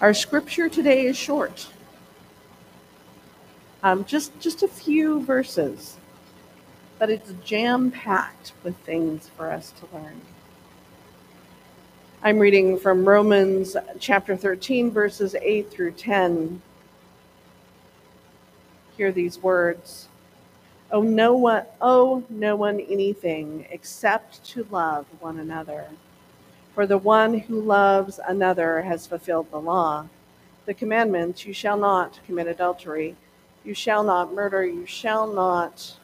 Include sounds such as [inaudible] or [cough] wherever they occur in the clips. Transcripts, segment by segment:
Our scripture today is short. Um, just just a few verses, but it's jam packed with things for us to learn. I'm reading from Romans chapter 13, verses 8 through 10. Hear these words. Oh no one oh no one anything except to love one another. For the one who loves another has fulfilled the law. The commandments you shall not commit adultery, you shall not murder, you shall not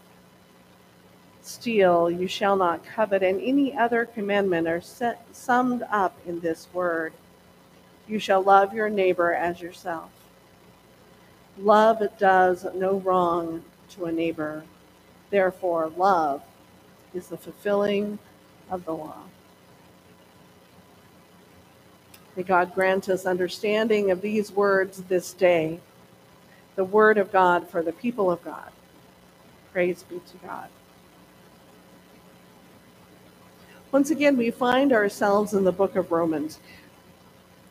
steal, you shall not covet, and any other commandment are set, summed up in this word You shall love your neighbor as yourself. Love does no wrong to a neighbor. Therefore, love is the fulfilling of the law. May God grant us understanding of these words this day, the word of God for the people of God. Praise be to God. Once again, we find ourselves in the book of Romans.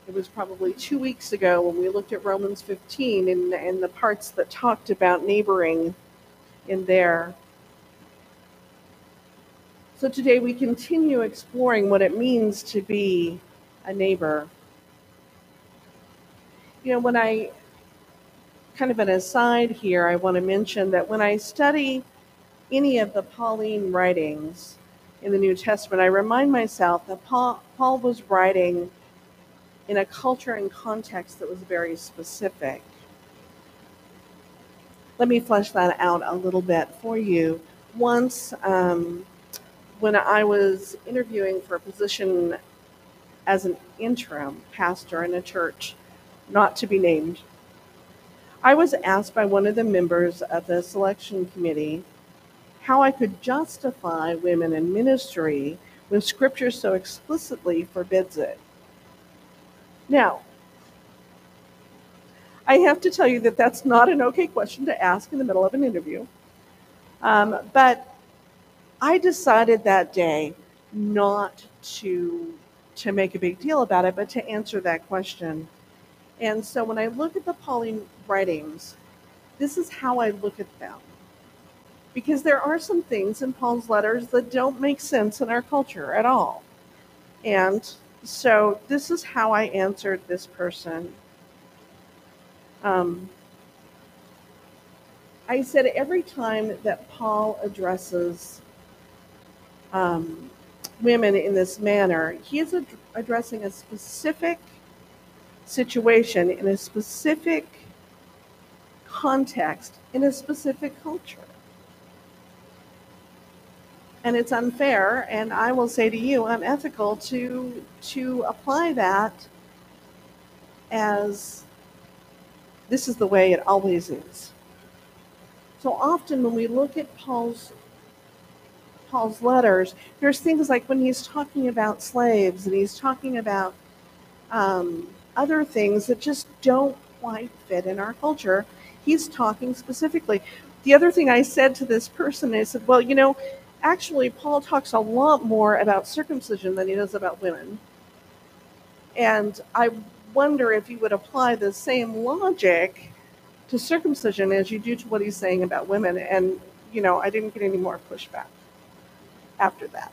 It was probably two weeks ago when we looked at Romans 15 and, and the parts that talked about neighboring in there. So today we continue exploring what it means to be a neighbor. You know, when I kind of an aside here, I want to mention that when I study any of the Pauline writings, in the New Testament, I remind myself that Paul, Paul was writing in a culture and context that was very specific. Let me flesh that out a little bit for you. Once, um, when I was interviewing for a position as an interim pastor in a church, not to be named, I was asked by one of the members of the selection committee how I could justify women in ministry when Scripture so explicitly forbids it. Now, I have to tell you that that's not an okay question to ask in the middle of an interview. Um, but I decided that day not to to make a big deal about it, but to answer that question. And so when I look at the Pauline writings, this is how I look at them because there are some things in Paul's letters that don't make sense in our culture at all. And so this is how I answered this person. Um, I said every time that Paul addresses um, women in this manner, he is ad- addressing a specific situation in a specific context in a specific culture. And it's unfair and i will say to you unethical to to apply that as this is the way it always is. So often when we look at paul's paul's letters there's things like when he's talking about slaves and he's talking about um, other things that just don't quite fit in our culture he's talking specifically the other thing i said to this person i said well you know actually, Paul talks a lot more about circumcision than he does about women. And I wonder if you would apply the same logic to circumcision as you do to what he's saying about women. And, you know, I didn't get any more pushback after that.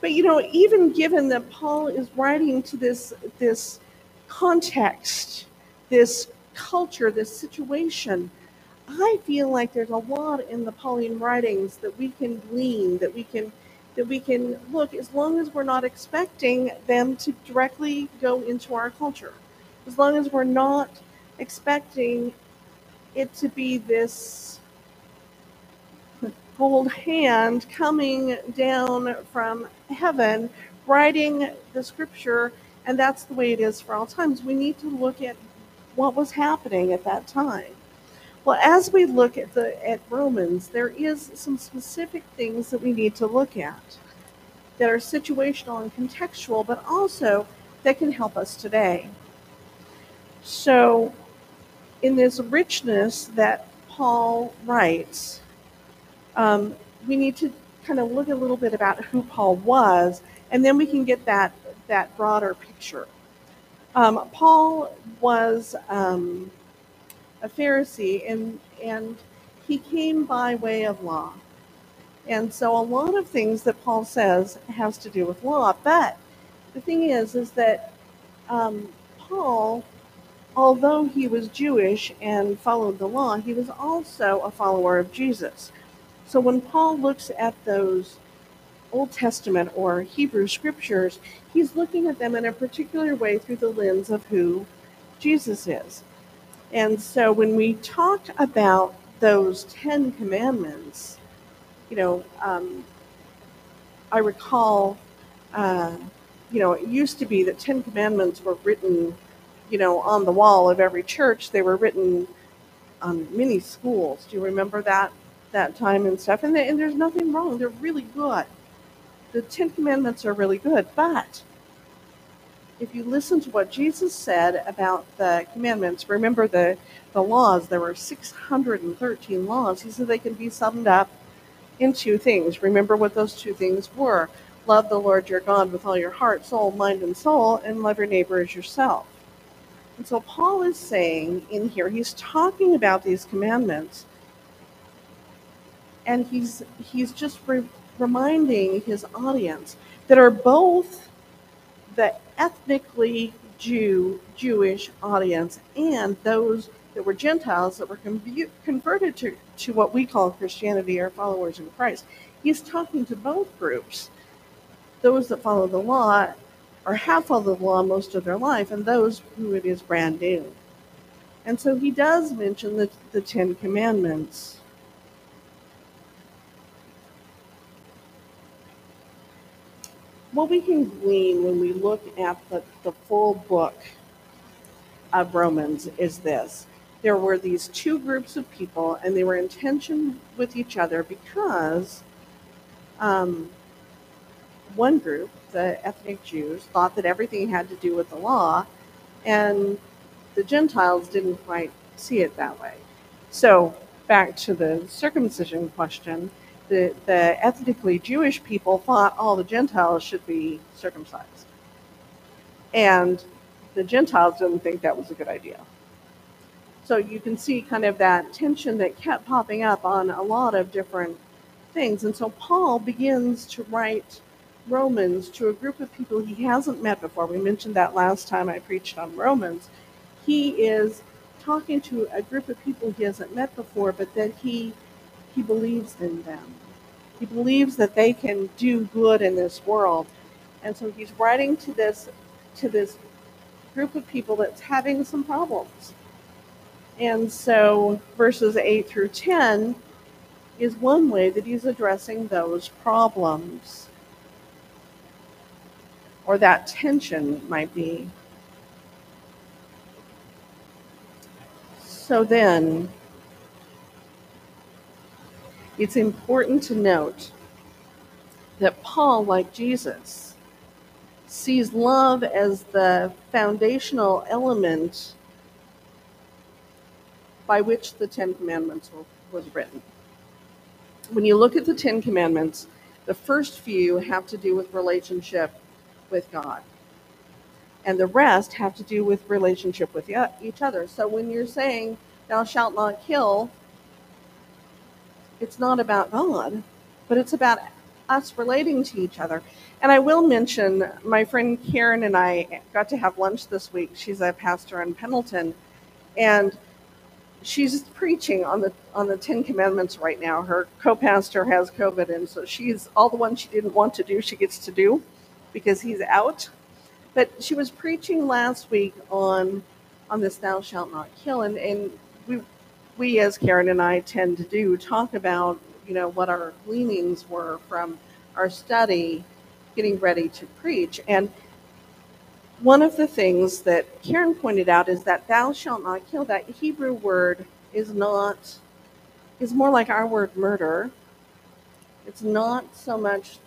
But, you know, even given that Paul is writing to this, this context, this culture, this situation, I feel like there's a lot in the Pauline writings that we can glean, that we can that we can look as long as we're not expecting them to directly go into our culture. As long as we're not expecting it to be this gold hand coming down from heaven, writing the scripture, and that's the way it is for all times. We need to look at what was happening at that time. Well, as we look at the at Romans, there is some specific things that we need to look at that are situational and contextual, but also that can help us today. So, in this richness that Paul writes, um, we need to kind of look a little bit about who Paul was, and then we can get that that broader picture. Um, Paul was um, a Pharisee, and and he came by way of law, and so a lot of things that Paul says has to do with law. But the thing is, is that um, Paul, although he was Jewish and followed the law, he was also a follower of Jesus. So when Paul looks at those Old Testament or Hebrew scriptures, he's looking at them in a particular way through the lens of who Jesus is. And so when we talk about those Ten Commandments, you know, um, I recall, uh, you know, it used to be that Ten Commandments were written, you know, on the wall of every church. They were written on many schools. Do you remember that that time and stuff? And, they, and there's nothing wrong. They're really good. The Ten Commandments are really good, but if you listen to what Jesus said about the commandments, remember the, the laws, there were 613 laws. He said they can be summed up in two things. Remember what those two things were love the Lord your God with all your heart, soul, mind, and soul, and love your neighbor as yourself. And so Paul is saying in here, he's talking about these commandments, and he's he's just re- reminding his audience that are both the ethnically Jew Jewish audience and those that were Gentiles that were converted to, to what we call Christianity or followers in Christ. He's talking to both groups those that follow the law or have followed the law most of their life, and those who it is brand new. And so he does mention the, the Ten Commandments. What we can glean when we look at the, the full book of Romans is this there were these two groups of people, and they were in tension with each other because um, one group, the ethnic Jews, thought that everything had to do with the law, and the Gentiles didn't quite see it that way. So, back to the circumcision question, the, the ethnically Jewish people thought all the Gentiles should be circumcised. And the Gentiles didn't think that was a good idea. So you can see kind of that tension that kept popping up on a lot of different things. And so Paul begins to write Romans to a group of people he hasn't met before. We mentioned that last time I preached on Romans. He is talking to a group of people he hasn't met before, but that he he believes in them. He believes that they can do good in this world. And so he's writing to this to this group of people that's having some problems. And so verses 8 through 10 is one way that he's addressing those problems or that tension might be. So then, it's important to note that Paul, like Jesus, sees love as the foundational element by which the Ten Commandments was written. When you look at the Ten Commandments, the first few have to do with relationship with God. And the rest have to do with relationship with each other. So when you're saying, thou shalt not kill, it's not about God, but it's about us relating to each other. And I will mention my friend Karen and I got to have lunch this week. She's a pastor in Pendleton. And she's preaching on the on the Ten Commandments right now. Her co-pastor has COVID, and so she's all the ones she didn't want to do, she gets to do because he's out. But she was preaching last week on on this thou shalt not kill and, and we we as Karen and I tend to do talk about, you know, what our leanings were from our study getting ready to preach. And one of the things that Karen pointed out is that thou shalt not kill, that Hebrew word is not is more like our word murder. It's not so much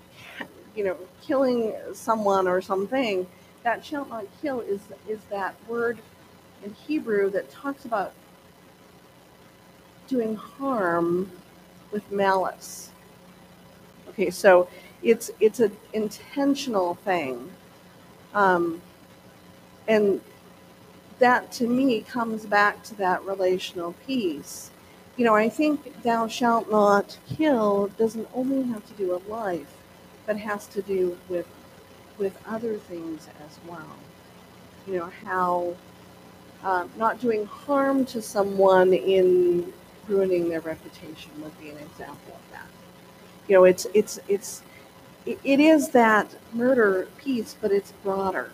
you know, killing someone or something, that shalt not kill is is that word in Hebrew that talks about doing harm with malice. Okay, so it's it's an intentional thing, um, and that to me comes back to that relational piece. You know, I think thou shalt not kill doesn't only have to do with life, but has to do with with other things as well. You know, how uh, not doing harm to someone in ruining their reputation would be an example of that. You know, it's it's it's it is that murder piece, but it's broader.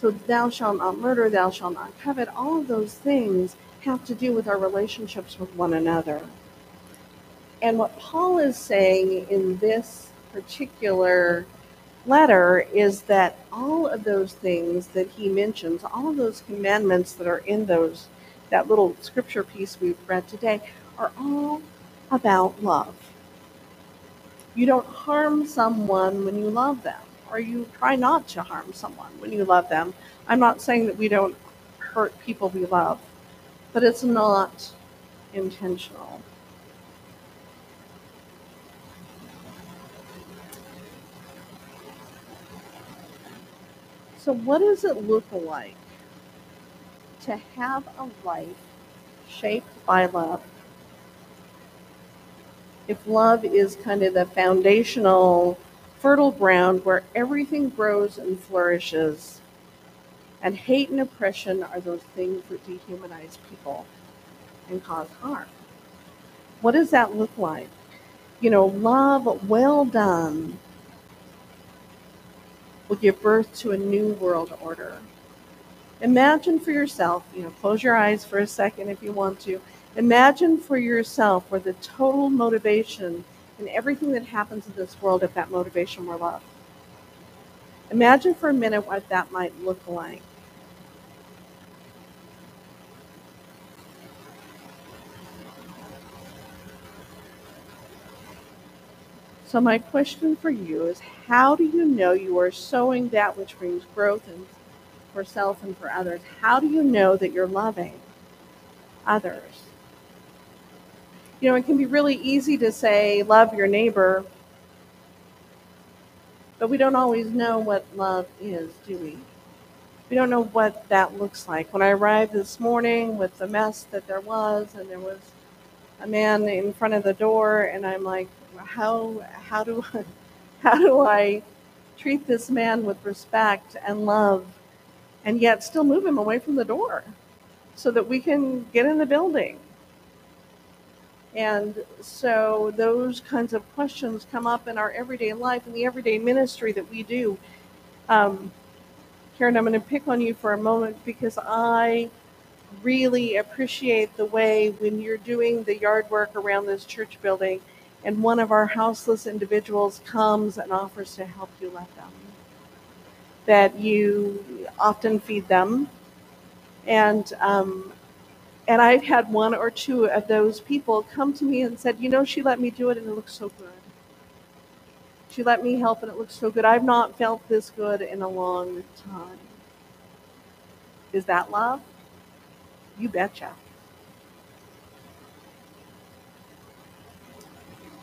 So thou shalt not murder, thou shalt not covet, all of those things have to do with our relationships with one another. And what Paul is saying in this particular letter is that all of those things that he mentions, all of those commandments that are in those that little scripture piece we've read today are all about love. You don't harm someone when you love them, or you try not to harm someone when you love them. I'm not saying that we don't hurt people we love, but it's not intentional. So, what does it look like to have a life shaped by love? If love is kind of the foundational, fertile ground where everything grows and flourishes, and hate and oppression are those things that dehumanize people and cause harm. What does that look like? You know, love well done will give birth to a new world order. Imagine for yourself, you know, close your eyes for a second if you want to. Imagine for yourself where the total motivation and everything that happens in this world, if that motivation were love. Imagine for a minute what that might look like. So, my question for you is how do you know you are sowing that which brings growth and for self and for others? How do you know that you're loving others? You know, it can be really easy to say, love your neighbor, but we don't always know what love is, do we? We don't know what that looks like. When I arrived this morning with the mess that there was, and there was a man in front of the door, and I'm like, how how do [laughs] how do I treat this man with respect and love, and yet still move him away from the door, so that we can get in the building? And so those kinds of questions come up in our everyday life, in the everyday ministry that we do. Um, Karen, I'm going to pick on you for a moment because I really appreciate the way when you're doing the yard work around this church building and one of our houseless individuals comes and offers to help you let them. That you often feed them. And um, and I've had one or two of those people come to me and said, you know, she let me do it and it looks so good. She let me help and it looks so good. I've not felt this good in a long time. Is that love? You betcha.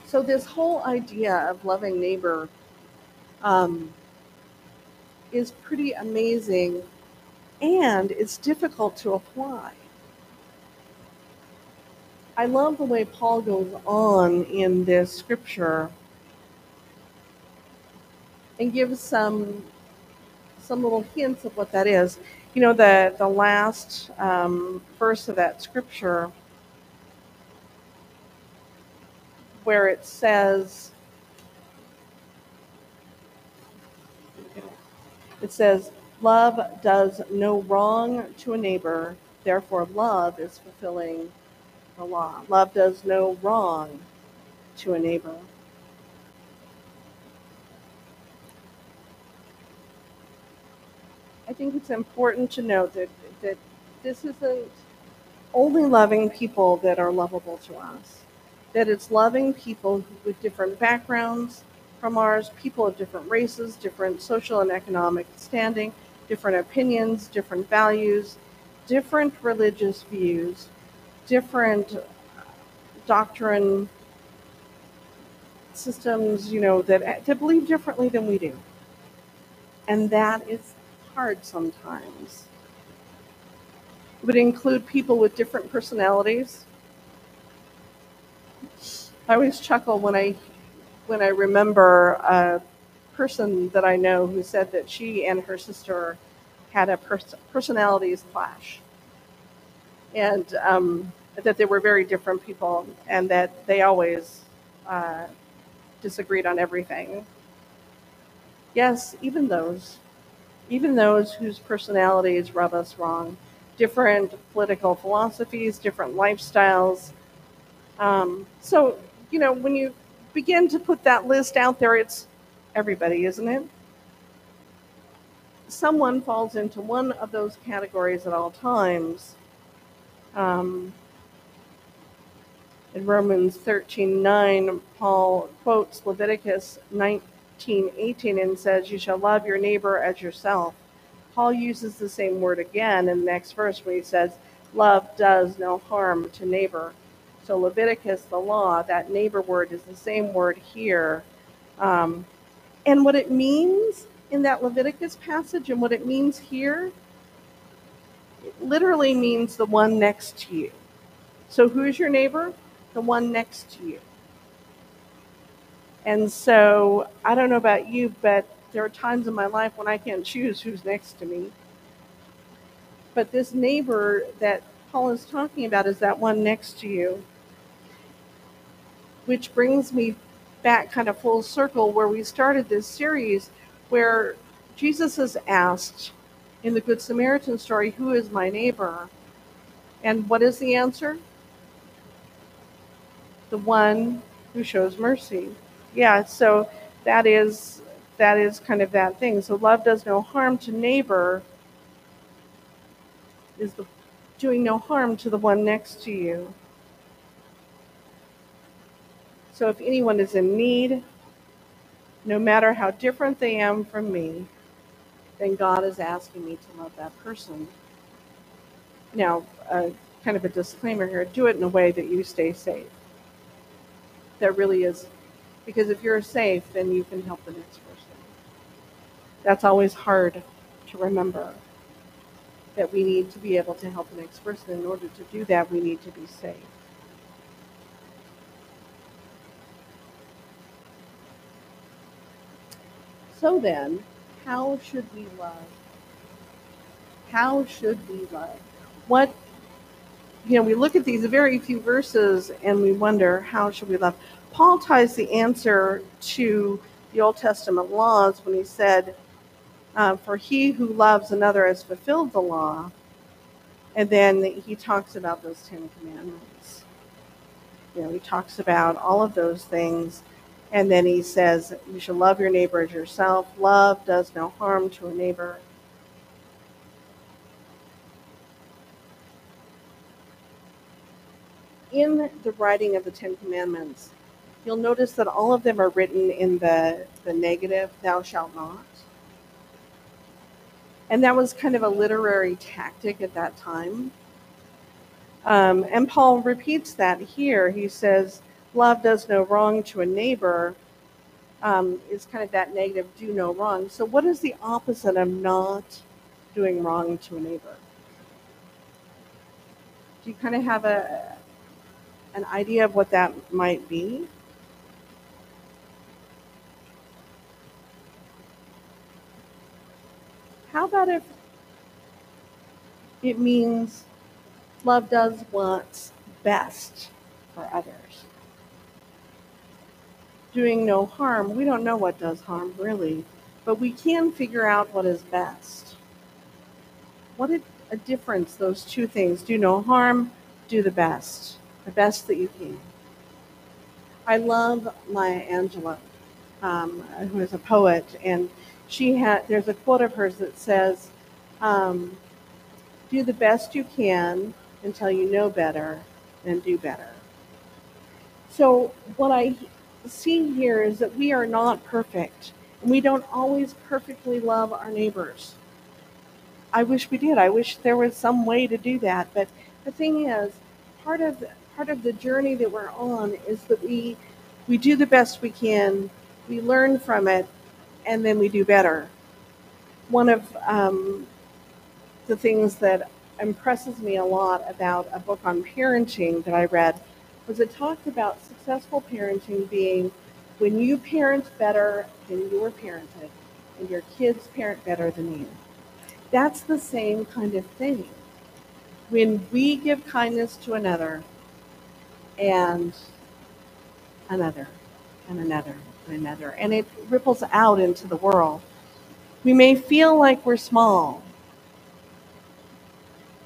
So, this whole idea of loving neighbor um, is pretty amazing and it's difficult to apply. I love the way Paul goes on in this scripture and gives some some little hints of what that is. You know, the the last um, verse of that scripture where it says, it says, love does no wrong to a neighbor, therefore, love is fulfilling the law. Love does no wrong to a neighbor. I think it's important to note that, that this isn't only loving people that are lovable to us that it's loving people with different backgrounds from ours, people of different races, different social and economic standing, different opinions, different values, different religious views, different uh, doctrine systems, you know, that, eh, that believe differently than we do. And that is hard sometimes. It would include people with different personalities. I always chuckle when I when I remember a person that I know who said that she and her sister had a pers- personalities clash, and um, that they were very different people, and that they always uh, disagreed on everything. Yes, even those, even those whose personalities rub us wrong, different political philosophies, different lifestyles. Um, so, you know, when you begin to put that list out there, it's everybody, isn't it? Someone falls into one of those categories at all times. Um, in Romans 13:9, Paul quotes Leviticus 19:18 and says, "You shall love your neighbor as yourself." Paul uses the same word again in the next verse where he says, "Love does no harm to neighbor." So Leviticus, the law, that neighbor word is the same word here, um, and what it means in that Leviticus passage and what it means here, it literally means the one next to you. So who's your neighbor? the one next to you. And so I don't know about you, but there are times in my life when I can't choose who's next to me. But this neighbor that Paul is talking about is that one next to you. Which brings me back kind of full circle where we started this series where Jesus is asked in the Good Samaritan story, Who is my neighbor? And what is the answer? the one who shows mercy. Yeah, so that is that is kind of that thing. So love does no harm to neighbor is the doing no harm to the one next to you. So if anyone is in need, no matter how different they am from me, then God is asking me to love that person. Now, uh, kind of a disclaimer here do it in a way that you stay safe there really is. Because if you're safe, then you can help the next person. That's always hard to remember that we need to be able to help the next person. In order to do that, we need to be safe. So then, how should we love? How should we love? What you know, we look at these very few verses and we wonder, how should we love? Paul ties the answer to the Old Testament laws when he said, uh, For he who loves another has fulfilled the law. And then he talks about those Ten Commandments. You know, he talks about all of those things. And then he says, You should love your neighbor as yourself. Love does no harm to a neighbor. in the writing of the Ten Commandments, you'll notice that all of them are written in the, the negative, thou shalt not. And that was kind of a literary tactic at that time. Um, and Paul repeats that here. He says, Love does no wrong to a neighbor, um, is kind of that negative, do no wrong. So, what is the opposite of not doing wrong to a neighbor? Do you kind of have a, an idea of what that might be? How about if it means love does what's best for others? Doing no harm, we don't know what does harm really, but we can figure out what is best. What a difference those two things do no harm, do the best the best that you can. I love Maya Angelou, um, who is a poet, and she had. There's a quote of hers that says, um, "Do the best you can until you know better, and do better." So what I see here is that we are not perfect, and we don't always perfectly love our neighbors. I wish we did. I wish there was some way to do that, but the thing is, part of part of the journey that we're on is that we we do the best we can, we learn from it, and then we do better. One of um, the things that impresses me a lot about a book on parenting that I read was it talked about successful parenting being when you parent better than you were parented and your kids parent better than you. That's the same kind of thing. When we give kindness to another and another and another and another, and it ripples out into the world. We may feel like we're small.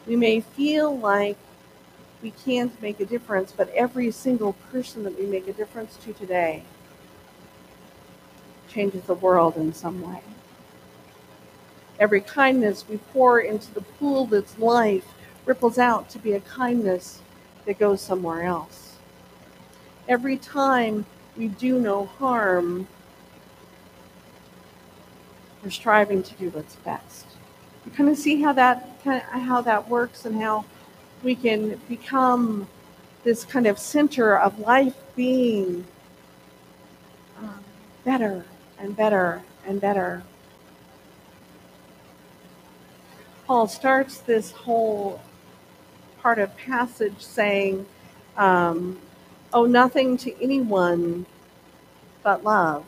We may feel like we can't make a difference, but every single person that we make a difference to today changes the world in some way. Every kindness we pour into the pool that's life ripples out to be a kindness that goes somewhere else. Every time we do no harm, we're striving to do what's best. You kind of see how that how that works and how we can become this kind of center of life being um, better and better and better. Paul starts this whole part of passage saying, um, owe nothing to anyone but love.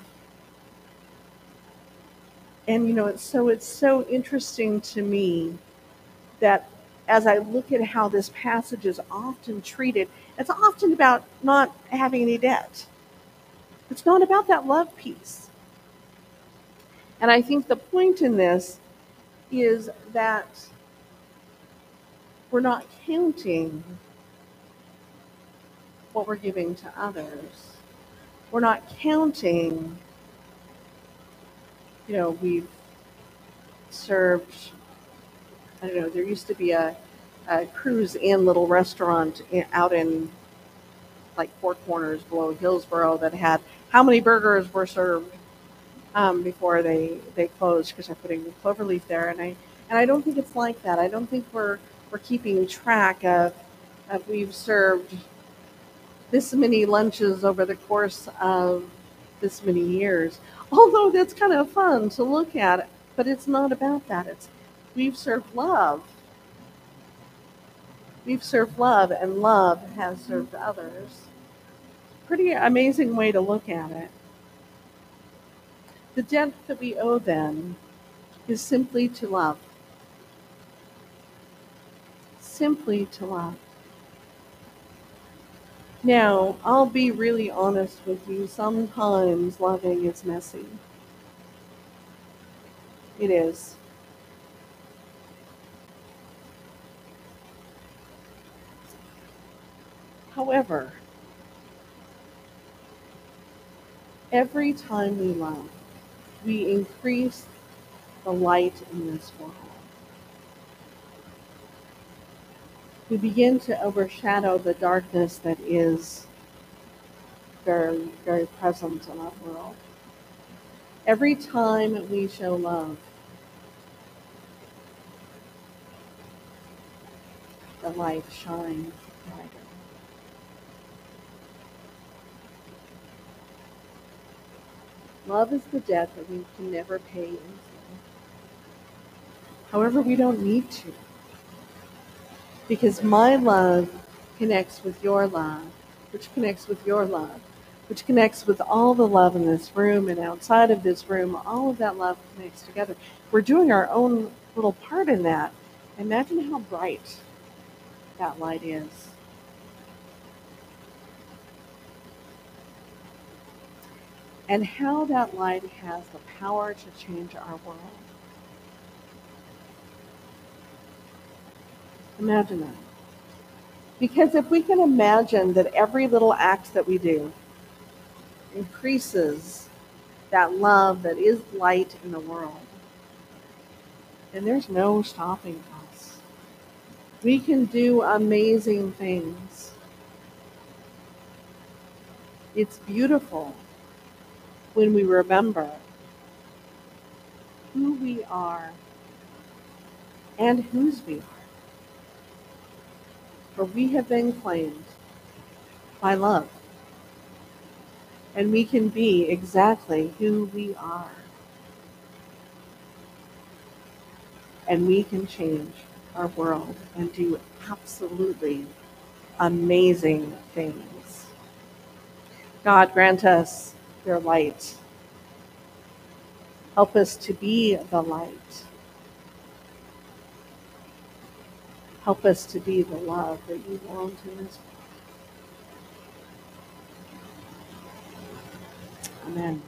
And you know, it's so it's so interesting to me that as I look at how this passage is often treated, it's often about not having any debt. It's not about that love piece. And I think the point in this is that we're not counting what we're giving to others. We're not counting, you know, we've served I don't know, there used to be a, a cruise inn little restaurant in, out in like Four Corners below Hillsboro that had how many burgers were served um, before they, they closed because they're putting the cloverleaf there. And I, and I don't think it's like that. I don't think we're, we're keeping track of, of we've served this many lunches over the course of this many years. Although that's kind of fun to look at, but it's not about that. It's we've served love. We've served love, and love has served others. Pretty amazing way to look at it. The debt that we owe them is simply to love. Simply to love. Now, I'll be really honest with you. Sometimes loving is messy. It is. However, every time we love, we increase the light in this world. We begin to overshadow the darkness that is very, very present in our world. Every time we show love, the light shines Love is the debt that we can never pay in. However, we don't need to. Because my love connects with your love, which connects with your love, which connects with all the love in this room and outside of this room. All of that love connects together. We're doing our own little part in that. Imagine how bright that light is. And how that light has the power to change our world. Imagine that. Because if we can imagine that every little act that we do increases that love that is light in the world, then there's no stopping us. We can do amazing things. It's beautiful when we remember who we are and whose we are. For we have been claimed by love. And we can be exactly who we are. And we can change our world and do absolutely amazing things. God, grant us your light. Help us to be the light. Help us to be the love that you want this world. Amen.